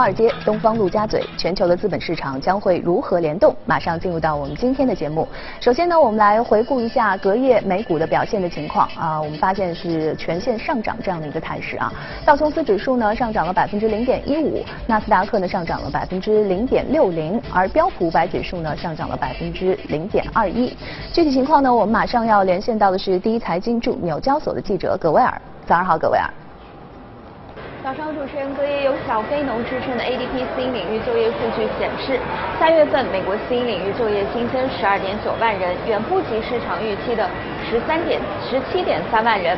华尔街、东方陆家嘴，全球的资本市场将会如何联动？马上进入到我们今天的节目。首先呢，我们来回顾一下隔夜美股的表现的情况啊，我们发现是全线上涨这样的一个态势啊。道琼斯指数呢上涨了百分之零点一五，纳斯达克呢上涨了百分之零点六零，而标普五百指数呢上涨了百分之零点二一。具体情况呢，我们马上要连线到的是第一财经驻纽交所的记者葛威尔。早上好，葛威尔。早上，主持人，隔夜有“小非农”之称的 ADP 新领域就业数据显示，三月份美国新领域就业新增十二点九万人，远不及市场预期的十三点十七点三万人。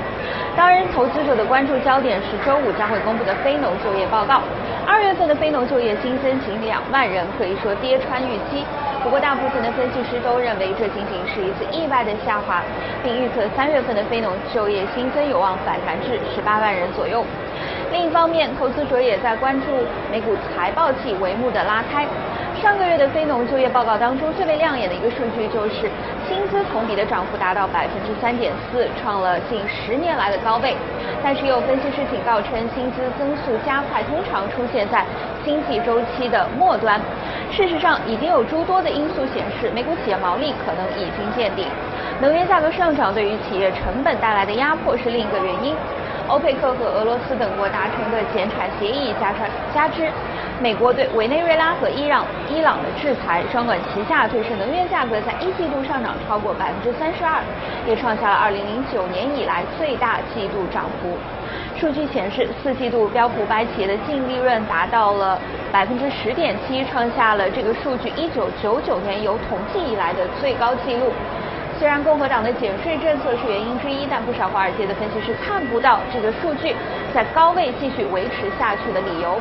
当然，投资者的关注焦点是周五将会公布的非农就业报告。二月份的非农就业新增仅两万人，可以说跌穿预期。不过，大部分的分析师都认为这仅仅是一次意外的下滑，并预测三月份的非农就业新增有望反弹至十八万人左右。另一方面，投资者也在关注美股财报季帷幕的拉开。上个月的非农就业报告当中，最为亮眼的一个数据就是薪资同比的涨幅达到百分之三点四，创了近十年来的高位。但是，有分析师警告称，薪资增速加快通常出现在经济周期的末端。事实上，已经有诸多的因素显示，美股企业毛利可能已经见底。能源价格上涨对于企业成本带来的压迫是另一个原因。欧佩克和俄罗斯等国达成的减产协议，加上加之美国对委内瑞拉和伊朗伊朗的制裁，双管齐下，推升能源价格在一季度上涨超过百分之三十二，也创下了二零零九年以来最大季度涨幅。数据显示，四季度标普百企业的净利润达到了百分之十点七，创下了这个数据一九九九年有统计以来的最高纪录。虽然共和党的减税政策是原因之一，但不少华尔街的分析师看不到这个数据在高位继续维持下去的理由。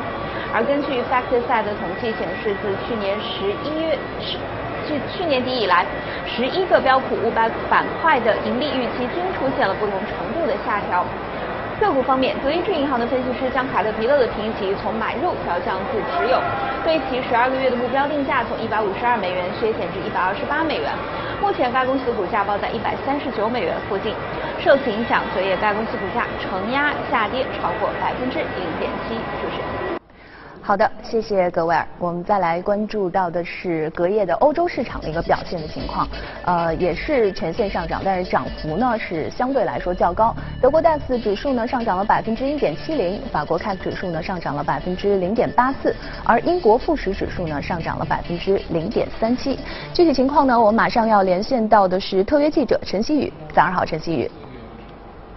而根据 FactSet 的统计显示，自去年十一月十，去去年底以来，十一个标普五百板块的盈利预期均出现了不同程度的下调。个股方面，德意志银行的分析师将卡特彼勒的评级从买入调降至持有，对其十二个月的目标定价从一百五十二美元削减至一百二十八美元。目前该公司的股价报在一百三十九美元附近。受此影响，昨夜该公司股价承压下跌超过百分之零点七。是不是。好的，谢谢格威尔。我们再来关注到的是隔夜的欧洲市场的一个表现的情况，呃，也是全线上涨，但是涨幅呢是相对来说较高。德国 DAX 指数呢上涨了百分之一点七零，法国 CAC 指数呢上涨了百分之零点八四，而英国富时指数呢上涨了百分之零点三七。具体情况呢，我们马上要连线到的是特约记者陈希宇。早上好，陈希宇。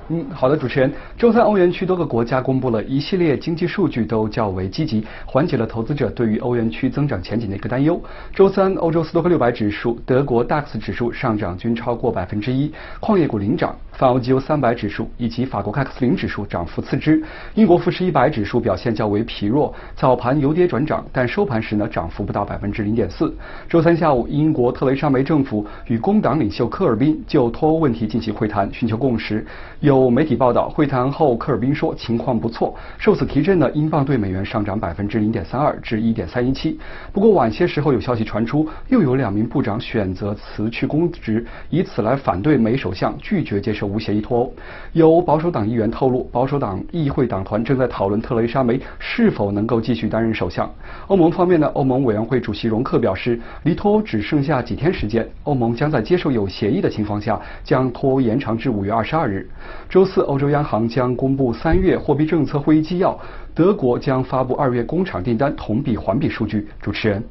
嗯，好的，主持人。周三，欧元区多个国家公布了一系列经济数据，都较为积极，缓解了投资者对于欧元区增长前景的一个担忧。周三，欧洲斯托克六百指数、德国 DAX 指数上涨均超过百分之一，矿业股领涨。泛欧绩优三百指数以及法国 c a 斯零指数涨幅次之，英国富时一百指数表现较为疲弱，早盘由跌转涨，但收盘时呢涨幅不到百分之零点四。周三下午，英国特蕾莎梅政府与工党领袖科尔宾就脱欧问题进行会谈，寻求共识。有媒体报道，会谈后科尔宾说情况不错，受此提振呢，英镑对美元上涨百分之零点三二至一点三一七。不过晚些时候有消息传出，又有两名部长选择辞去公职，以此来反对梅首相拒绝接受。无协议脱欧，有保守党议员透露，保守党议会党团正在讨论特蕾莎梅是否能够继续担任首相。欧盟方面呢？欧盟委员会主席容克表示，离脱欧只剩下几天时间，欧盟将在接受有协议的情况下，将脱欧延长至五月二十二日。周四，欧洲央行将公布三月货币政策会议纪要，德国将发布二月工厂订单同比环比数据。主持人。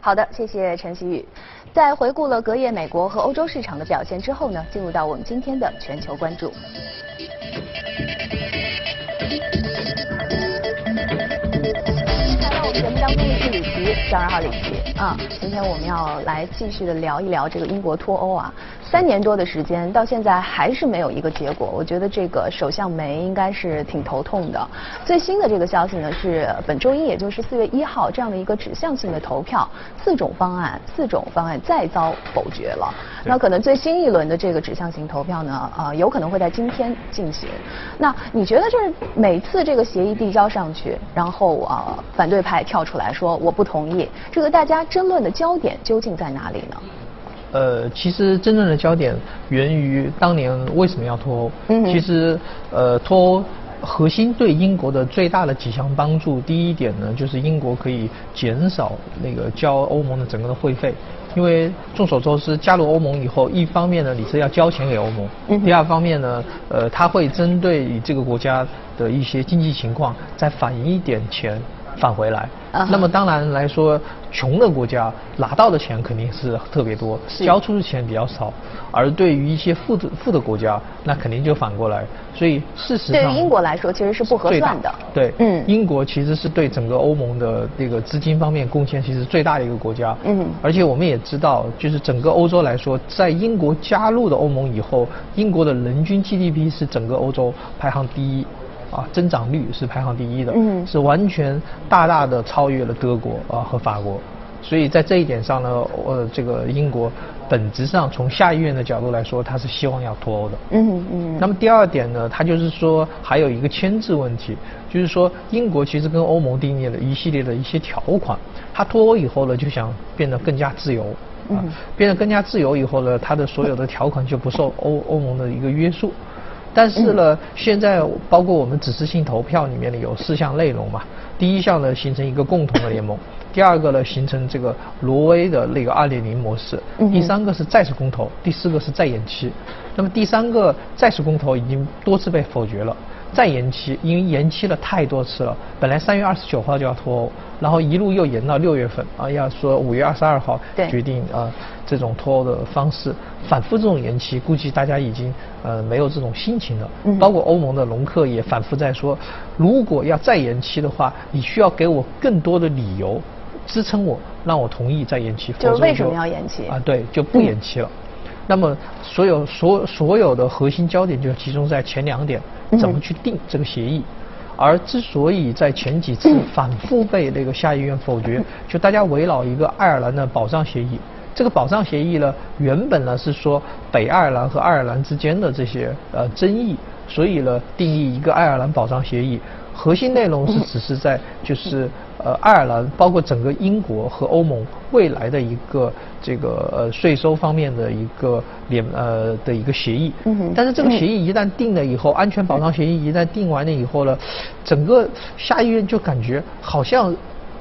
好的，谢谢陈曦宇。在回顾了隔夜美国和欧洲市场的表现之后呢，进入到我们今天的全球关注。来到我们节目当中的是李琦，早上好，李琦。啊，今天我们要来继续的聊一聊这个英国脱欧啊。三年多的时间，到现在还是没有一个结果。我觉得这个首相梅应该是挺头痛的。最新的这个消息呢，是本周一，也就是四月一号这样的一个指向性的投票，四种方案，四种方案再遭否决了。那可能最新一轮的这个指向性投票呢，呃，有可能会在今天进行。那你觉得就是每次这个协议递交上去，然后啊，反对派跳出来说我不同意，这个大家争论的焦点究竟在哪里呢？呃，其实真正的焦点源于当年为什么要脱欧。其实，呃，脱欧核心对英国的最大的几项帮助，第一点呢，就是英国可以减少那个交欧盟的整个的会费，因为众所周知，加入欧盟以后，一方面呢你是要交钱给欧盟，第二方面呢，呃，他会针对你这个国家的一些经济情况再返一点钱。返回来，那么当然来说，穷的国家拿到的钱肯定是特别多，交出的钱比较少，而对于一些富的富的国家，那肯定就反过来。所以事实上，对于英国来说，其实是不合算的。对，嗯，英国其实是对整个欧盟的这个资金方面贡献其实最大的一个国家。嗯，而且我们也知道，就是整个欧洲来说，在英国加入的欧盟以后，英国的人均 GDP 是整个欧洲排行第一。啊，增长率是排行第一的，嗯，是完全大大的超越了德国啊和法国，所以在这一点上呢，呃，这个英国本质上从下议院的角度来说，他是希望要脱欧的，嗯嗯。那么第二点呢，他就是说还有一个牵制问题，就是说英国其实跟欧盟订立了一系列的一些条款，他脱欧以后呢，就想变得更加自由，啊，变得更加自由以后呢，他的所有的条款就不受欧欧盟的一个约束。但是呢，现在包括我们指示性投票里面呢有四项内容嘛。第一项呢，形成一个共同的联盟；第二个呢，形成这个挪威的那个二点零模式；第三个是再次公投；第四个是再延期。那么第三个再次公投已经多次被否决了。再延期，因为延期了太多次了。本来三月二十九号就要脱欧，然后一路又延到六月份啊，要说五月二十二号决定啊这种脱欧的方式，反复这种延期，估计大家已经呃没有这种心情了。包括欧盟的龙客也反复在说，如果要再延期的话，你需要给我更多的理由支撑我，让我同意再延期。就是为什么要延期？啊，对，就不延期了。那么所有所所有的核心焦点就集中在前两点。怎么去定这个协议？而之所以在前几次反复被那个下议院否决，就大家围绕一个爱尔兰的保障协议。这个保障协议呢，原本呢是说北爱尔兰和爱尔兰之间的这些呃争议，所以呢定义一个爱尔兰保障协议。核心内容是只是在就是 呃爱尔兰包括整个英国和欧盟未来的一个这个呃税收方面的一个联呃的一个协议。嗯但是这个协议一旦定了以后，安全保障协议一旦定完了以后呢，整个下议院就感觉好像。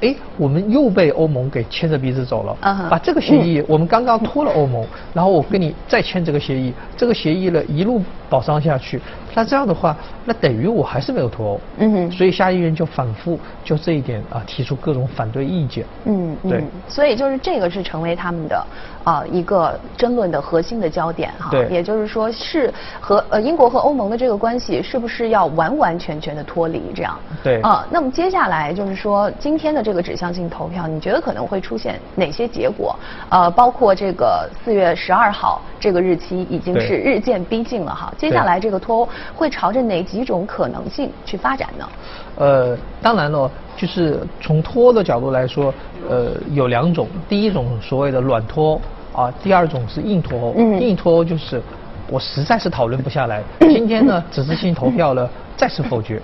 哎，我们又被欧盟给牵着鼻子走了。把这个协议，我们刚刚脱了欧盟，然后我跟你再签这个协议，这个协议呢一路保障下去，那这样的话，那等于我还是没有脱欧。嗯哼。所以下议院就反复就这一点啊提出各种反对意见。嗯，对。所以就是这个是成为他们的啊一个争论的核心的焦点哈。对。也就是说是和呃英国和欧盟的这个关系是不是要完完全全的脱离这样？对。啊，那么接下来就是说今天的。这个指向性投票，你觉得可能会出现哪些结果？呃，包括这个四月十二号这个日期已经是日渐逼近了哈。接下来这个脱欧会朝着哪几种可能性去发展呢？呃，当然了，就是从脱欧的角度来说，呃，有两种，第一种所谓的软脱欧啊，第二种是硬脱欧。嗯。硬脱欧就是我实在是讨论不下来，今天呢，指示性投票了再次否决，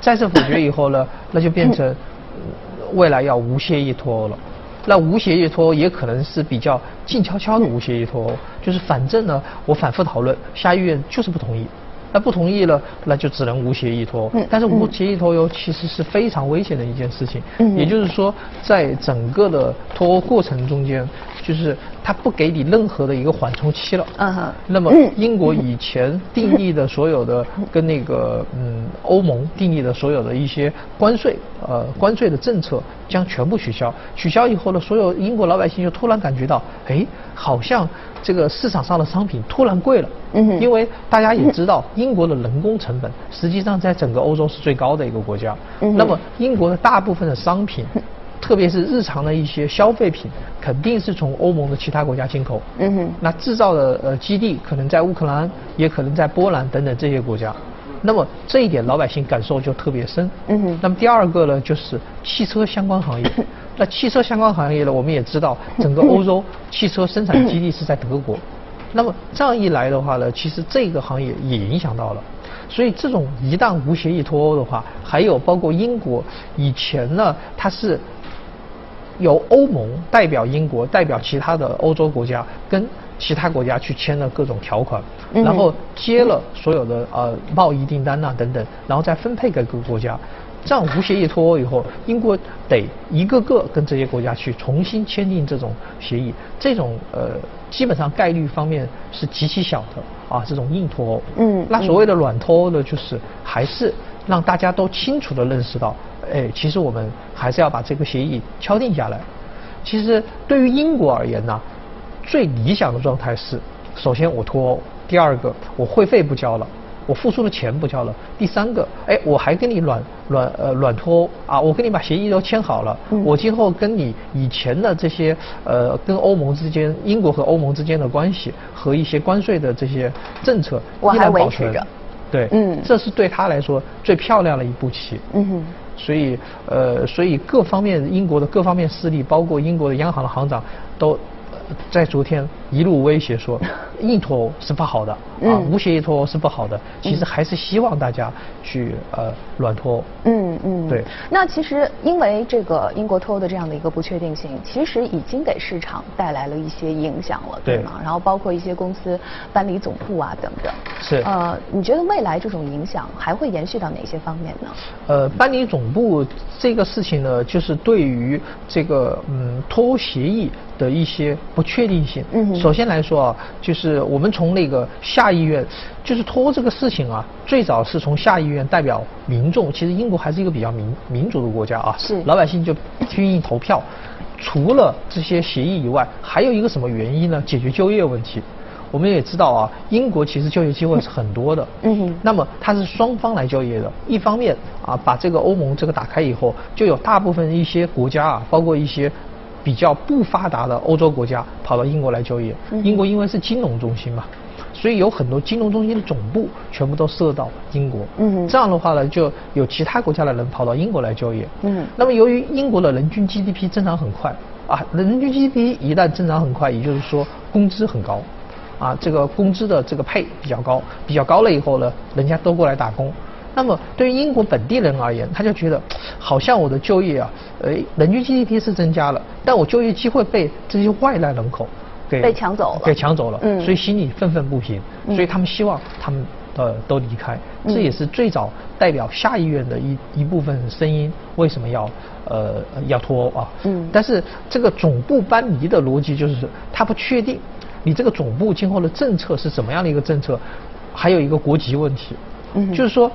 再次否决以后呢，那就变成。未来要无协议脱欧了，那无协议脱欧也可能是比较静悄悄的无协议脱欧，就是反正呢，我反复讨论，下议院就是不同意，那不同意了，那就只能无协议脱欧。但是无协议脱欧其实是非常危险的一件事情，也就是说，在整个的脱欧过程中间。就是他不给你任何的一个缓冲期了。嗯哼。那么英国以前定义的所有的跟那个嗯欧盟定义的所有的一些关税呃关税的政策将全部取消。取消以后呢，所有英国老百姓就突然感觉到，哎，好像这个市场上的商品突然贵了。嗯哼。因为大家也知道，英国的人工成本实际上在整个欧洲是最高的一个国家。嗯。那么英国的大部分的商品。特别是日常的一些消费品，肯定是从欧盟的其他国家进口。嗯哼。那制造的呃基地可能在乌克兰，也可能在波兰等等这些国家。那么这一点老百姓感受就特别深。嗯哼。那么第二个呢，就是汽车相关行业。那汽车相关行业呢，我们也知道，整个欧洲 汽车生产基地是在德国。那么这样一来的话呢，其实这个行业也影响到了。所以这种一旦无协议脱欧的话，还有包括英国以前呢，它是。由欧盟代表英国，代表其他的欧洲国家跟其他国家去签了各种条款，然后接了所有的呃贸易订单呐等等，然后再分配给各个国家。这样无协议脱欧以后，英国得一个个跟这些国家去重新签订这种协议，这种呃基本上概率方面是极其小的啊，这种硬脱欧。嗯。那所谓的软脱欧呢，就是还是让大家都清楚的认识到，哎，其实我们还是要把这个协议敲定下来。其实对于英国而言呢，最理想的状态是，首先我脱欧，第二个我会费不交了。我付出的钱不交了。第三个，哎，我还跟你软软呃软脱欧啊，我跟你把协议都签好了，我今后跟你以前的这些呃跟欧盟之间，英国和欧盟之间的关系和一些关税的这些政策依然保持着。对，嗯，这是对他来说最漂亮的一步棋。嗯哼。所以呃，所以各方面英国的各方面势力，包括英国的央行的行长都。在昨天一路威胁说，硬脱欧是不好的啊，无协议脱欧是不好的。其实还是希望大家去呃软脱欧。嗯嗯。对。那其实因为这个英国脱欧的这样的一个不确定性，其实已经给市场带来了一些影响了，对吗？然后包括一些公司搬离总部啊等等。是。呃，你觉得未来这种影响还会延续到哪些方面呢？呃，搬离总部这个事情呢，就是对于这个嗯脱欧协议。的一些不确定性。嗯，首先来说啊，就是我们从那个下议院，就是脱欧这个事情啊，最早是从下议院代表民众。其实英国还是一个比较民民主的国家啊，是老百姓就愿意投票。除了这些协议以外，还有一个什么原因呢？解决就业问题。我们也知道啊，英国其实就业机会是很多的。嗯哼，那么它是双方来就业的。一方面啊，把这个欧盟这个打开以后，就有大部分一些国家啊，包括一些。比较不发达的欧洲国家跑到英国来就业，英国因为是金融中心嘛，所以有很多金融中心的总部全部都设到英国。嗯，这样的话呢，就有其他国家的人跑到英国来就业。嗯，那么由于英国的人均 GDP 增长很快啊，人均 GDP 一旦增长很快，也就是说工资很高，啊，这个工资的这个配比较高，比较高了以后呢，人家都过来打工。那么对于英国本地人而言，他就觉得 好像我的就业啊，呃，人均 GDP 是增加了，但我就业机会被这些外来人口给被抢走了，给抢走了，嗯，所以心里愤愤不平，所以他们希望他们呃都离开，这也是最早代表下议院的一一部分声音，为什么要呃要脱欧啊？嗯，但是这个总部搬离的逻辑就是他不确定你这个总部今后的政策是怎么样的一个政策，还有一个国籍问题。嗯，就是说，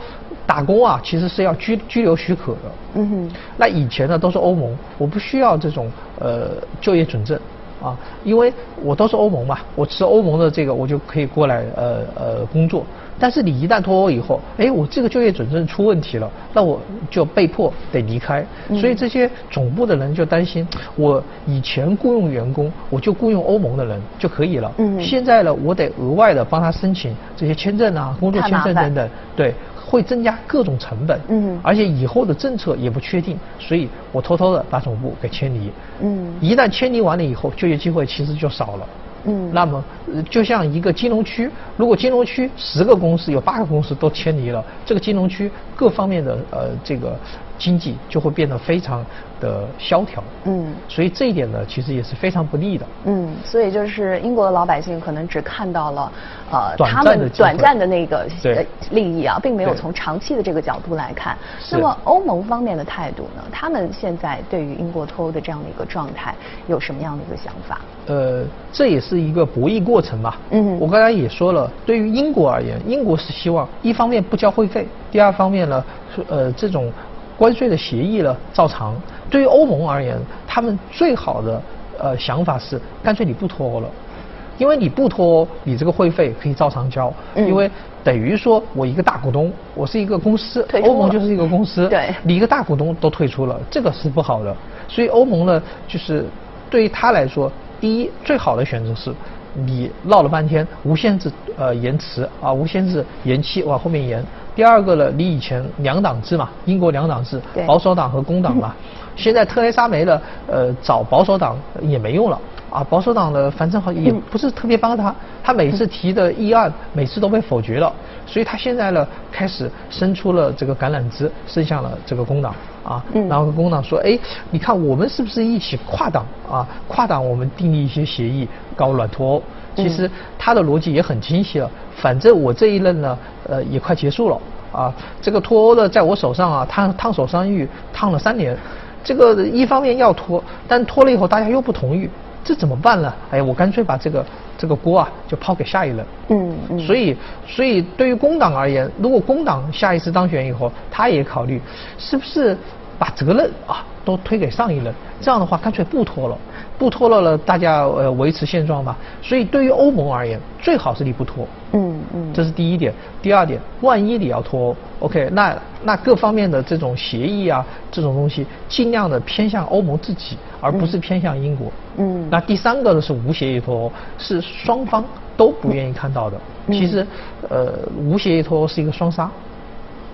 打工啊，其实是要居居留许可的。嗯哼。那以前呢都是欧盟，我不需要这种呃就业准证。啊，因为我都是欧盟嘛，我持欧盟的这个，我就可以过来呃呃工作。但是你一旦脱欧以后，哎，我这个就业准证出问题了，那我就被迫得离开。所以这些总部的人就担心，我以前雇佣员工，我就雇佣欧盟的人就可以了。嗯。现在呢，我得额外的帮他申请这些签证啊，工作签证等等，对。会增加各种成本，嗯，而且以后的政策也不确定，所以我偷偷的把总部给迁离，嗯，一旦迁离完了以后，就业机会其实就少了，嗯，那么就像一个金融区，如果金融区十个公司有八个公司都迁离了，这个金融区各方面的呃这个。经济就会变得非常的萧条，嗯，所以这一点呢，其实也是非常不利的，嗯，所以就是英国的老百姓可能只看到了，呃，他们短暂的那个利益啊，并没有从长期的这个角度来看。那么欧盟方面的态度呢？他们现在对于英国脱欧的这样的一个状态有什么样的一个想法？呃，这也是一个博弈过程嘛。嗯，我刚才也说了，对于英国而言，英国是希望一方面不交会费，第二方面呢，呃，这种。关税的协议呢，照常。对于欧盟而言，他们最好的呃想法是，干脆你不脱欧了，因为你不脱欧，你这个会费可以照常交。因为等于说我一个大股东，我是一个公司，欧盟就是一个公司，对，你一个大股东都退出了，这个是不好的。所以欧盟呢，就是对于他来说，第一最好的选择是，你闹了半天无限制呃延迟啊，无限制延期往后面延。第二个呢，你以前两党制嘛，英国两党制，保守党和工党嘛。现在特蕾莎梅呢，呃，找保守党也没用了啊。保守党呢，反正好也不是特别帮他，他每次提的议案，每次都被否决了。所以他现在呢，开始伸出了这个橄榄枝，伸向了这个工党。啊，然后工党说，哎，你看我们是不是一起跨党啊？跨党我们订立一些协议搞软脱欧。其实他的逻辑也很清晰了，反正我这一任呢，呃，也快结束了啊。这个脱欧的在我手上啊，烫烫手山芋烫了三年。这个一方面要拖，但拖了以后大家又不同意，这怎么办呢？哎呀，我干脆把这个这个锅啊就抛给下一任。嗯嗯。所以所以对于工党而言，如果工党下一次当选以后，他也考虑是不是把责任啊都推给上一任，这样的话干脆不拖了。不脱落了，大家呃维持现状嘛。所以对于欧盟而言，最好是你不脱。嗯嗯。这是第一点。第二点，万一你要脱，OK，那那各方面的这种协议啊，这种东西，尽量的偏向欧盟自己，而不是偏向英国。嗯。那第三个呢是无协议脱欧，是双方都不愿意看到的。其实，呃，无协议脱欧是一个双杀。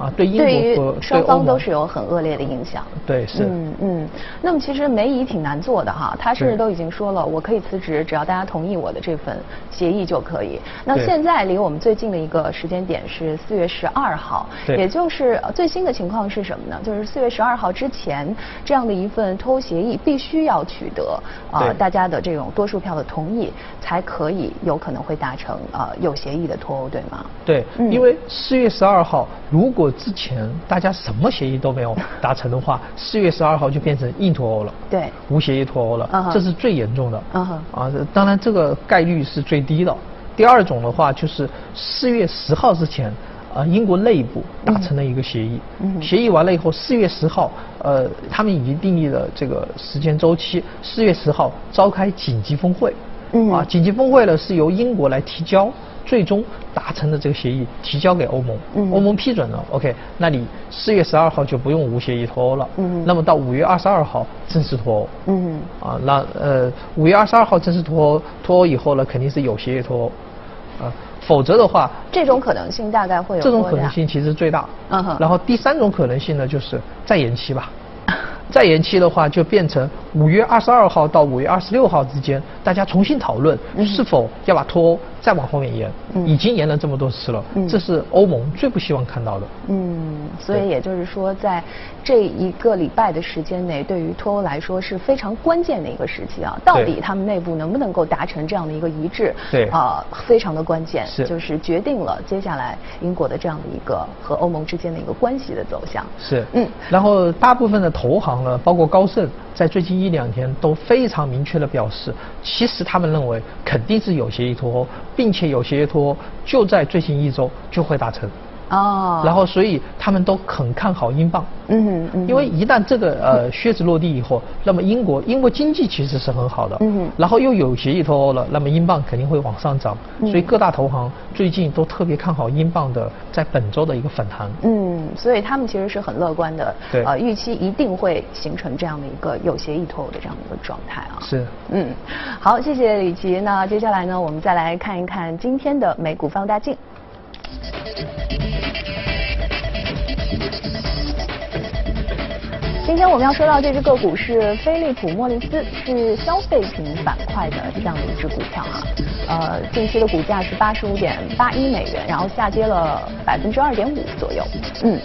啊，对英国和双方都是有很恶劣的影响。对，是。嗯嗯。那么其实梅姨挺难做的哈，她甚至都已经说了，我可以辞职，只要大家同意我的这份协议就可以。那现在离我们最近的一个时间点是四月十二号，也就是最新的情况是什么呢？就是四月十二号之前这样的一份脱欧协议必须要取得啊大家的这种多数票的同意，才可以有可能会达成啊有协议的脱欧，对吗？对，因为四月十二号如果之前大家什么协议都没有达成的话，四月十二号就变成硬脱欧了，对，无协议脱欧了，这是最严重的。啊，当然这个概率是最低的。第二种的话就是四月十号之前，啊，英国内部达成了一个协议，协议完了以后，四月十号，呃，他们已经定义了这个时间周期，四月十号召开紧急峰会，啊，紧急峰会呢是由英国来提交。最终达成的这个协议提交给欧盟，欧盟批准了，OK，那你四月十二号就不用无协议脱欧了。嗯，那么到五月二十二号正式脱欧。嗯，啊，那呃五月二十二号正式脱欧，脱欧以后呢，肯定是有协议脱欧，啊，否则的话，这种可能性大概会有这种可能性其实最大。嗯哼。然后第三种可能性呢，就是再延期吧。再延期的话，就变成五月二十二号到五月二十六号之间，大家重新讨论是否要把脱欧再往后面延。已经延了这么多次了，这是欧盟最不希望看到的。嗯，所以也就是说，在这一个礼拜的时间内，对于脱欧来说是非常关键的一个时期啊。到底他们内部能不能够达成这样的一个一致？对啊，非常的关键，是就是决定了接下来英国的这样的一个和欧盟之间的一个关系的走向。是，嗯，然后大部分的投行呢。包括高盛，在最近一两天都非常明确的表示，其实他们认为肯定是有协议脱欧，并且有协议脱欧就在最近一周就会达成。哦，然后所以他们都很看好英镑，嗯嗯，因为一旦这个呃靴子落地以后，那么英国英国经济其实是很好的，嗯，然后又有协议脱欧了，那么英镑肯定会往上涨，所以各大投行最近都特别看好英镑的在本周的一个反弹，嗯，所以他们其实是很乐观的，对，呃，预期一定会形成这样的一个有协议脱欧的这样的一个状态啊，是，嗯，好，谢谢李琦，那接下来呢，我们再来看一看今天的美股放大镜。今天我们要说到这只个股是飞利浦莫利斯，是消费品板块的这样的一只股票啊。呃，近期的股价是八十五点八一美元，然后下跌了百分之二点五左右。嗯，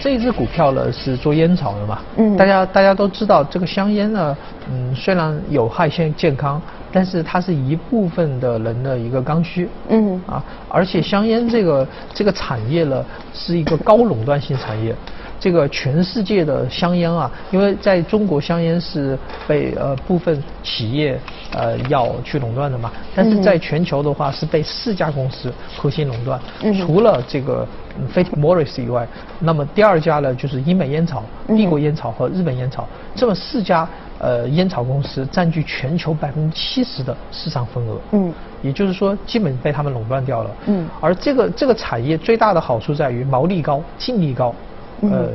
这一只股票呢是做烟草的嘛？嗯，大家大家都知道这个香烟呢，嗯，虽然有害健健康，但是它是一部分的人的一个刚需。嗯，啊，而且香烟这个这个产业呢是一个高垄断性产业。这个全世界的香烟啊，因为在中国香烟是被呃部分企业呃要去垄断的嘛，但是在全球的话是被四家公司核心垄断，除了这个 Philip Morris 以外，那么第二家呢就是英美烟草、帝国烟草和日本烟草，这么四家呃烟草公司占据全球百分之七十的市场份额，嗯，也就是说基本被他们垄断掉了，嗯，而这个这个产业最大的好处在于毛利高、净利高。呃，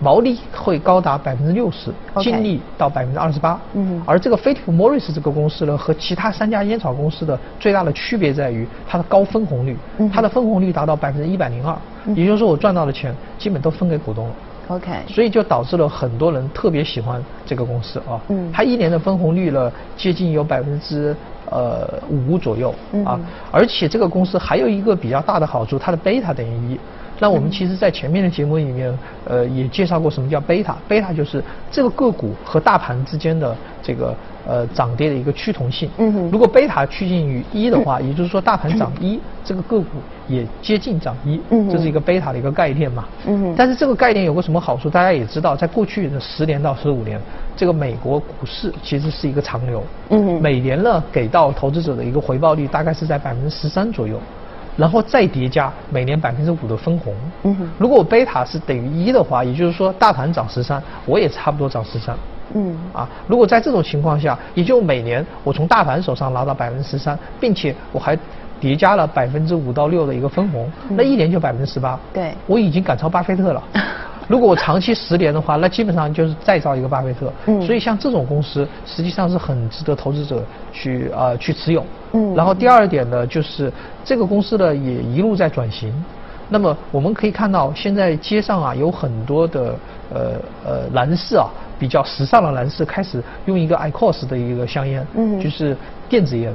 毛利会高达百分之六十，净利到百分之二十八。嗯，而这个飞利浦莫瑞斯这个公司呢，和其他三家烟草公司的最大的区别在于它的高分红率，它的分红率达到百分之一百零二，也就是说我赚到的钱基本都分给股东了。OK，所以就导致了很多人特别喜欢这个公司啊。嗯，它一年的分红率呢，接近有百分之呃五左右啊，而且这个公司还有一个比较大的好处，它的贝塔等于一。那我们其实，在前面的节目里面，呃，也介绍过什么叫贝塔。贝塔就是这个个股和大盘之间的这个呃涨跌的一个趋同性。嗯哼。如果贝塔趋近于一的话，也就是说大盘涨一，这个个股也接近涨一。嗯这是一个贝塔的一个概念嘛。嗯哼。但是这个概念有个什么好处？大家也知道，在过去的十年到十五年，这个美国股市其实是一个长流。嗯哼。每年呢，给到投资者的一个回报率大概是在百分之十三左右。然后再叠加每年百分之五的分红。嗯哼。如果我贝塔是等于一的话，也就是说大盘涨十三，我也差不多涨十三。嗯。啊，如果在这种情况下，也就每年我从大盘手上拿到百分之十三，并且我还叠加了百分之五到六的一个分红，那一年就百分之十八。对。我已经赶超巴菲特了。如果我长期十年的话，那基本上就是再造一个巴菲特。嗯。所以像这种公司，实际上是很值得投资者去啊去持有。嗯。然后第二点呢，就是这个公司呢也一路在转型。那么我们可以看到，现在街上啊有很多的呃呃男士啊，比较时尚的男士开始用一个 IQOS 的一个香烟，嗯，就是电子烟。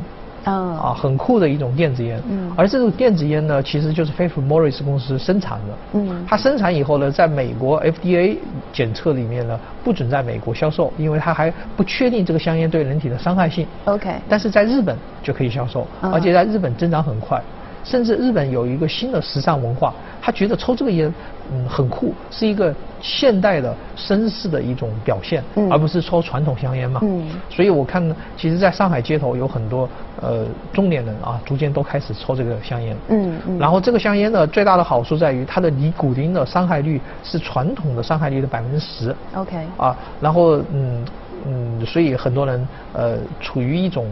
啊，很酷的一种电子烟，嗯，而这种电子烟呢，其实就是 Philip Morris 公司生产的，嗯，它生产以后呢，在美国 FDA 检测里面呢，不准在美国销售，因为它还不确定这个香烟对人体的伤害性，OK，但是在日本就可以销售，而且在日本增长很快。甚至日本有一个新的时尚文化，他觉得抽这个烟，嗯，很酷，是一个现代的绅士的一种表现，而不是抽传统香烟嘛。嗯。所以我看，其实在上海街头有很多呃中年人啊，逐渐都开始抽这个香烟。嗯嗯。然后这个香烟呢，最大的好处在于它的尼古丁的伤害率是传统的伤害率的百分之十。OK。啊，然后嗯嗯，所以很多人呃处于一种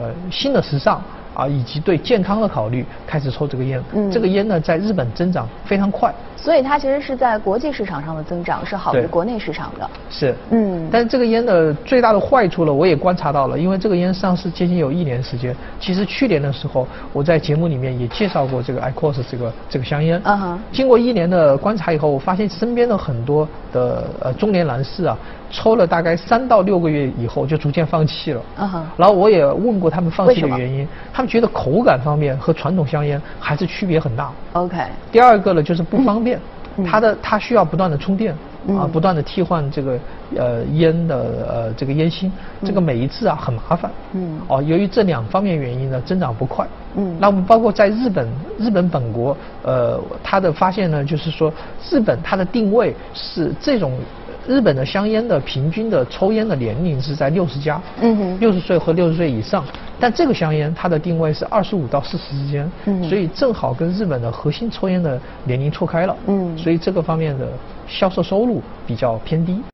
呃新的时尚。啊，以及对健康的考虑，开始抽这个烟。嗯，这个烟呢，在日本增长非常快。所以它其实是在国际市场上的增长是好于国内市场的。是，嗯。但是这个烟的最大的坏处呢，我也观察到了，因为这个烟上市接近有一年时间。其实去年的时候，我在节目里面也介绍过这个 IQOS 这个这个香烟。嗯哼。经过一年的观察以后，我发现身边的很多的呃中年男士啊，抽了大概三到六个月以后就逐渐放弃了。嗯哼。然后我也问过他们放弃的原因，他们觉得口感方面和传统香烟还是区别很大。OK。第二个呢，就是不方便。它的它需要不断的充电啊，不断的替换这个呃烟的呃这个烟芯，这个每一次啊很麻烦。嗯。哦，由于这两方面原因呢，增长不快。嗯。那我们包括在日本，日本本国呃，它的发现呢，就是说日本它的定位是这种。日本的香烟的平均的抽烟的年龄是在六十加，嗯哼，六十岁和六十岁以上，但这个香烟它的定位是二十五到四十之间，嗯，所以正好跟日本的核心抽烟的年龄错开了，嗯，所以这个方面的销售收入比较偏低。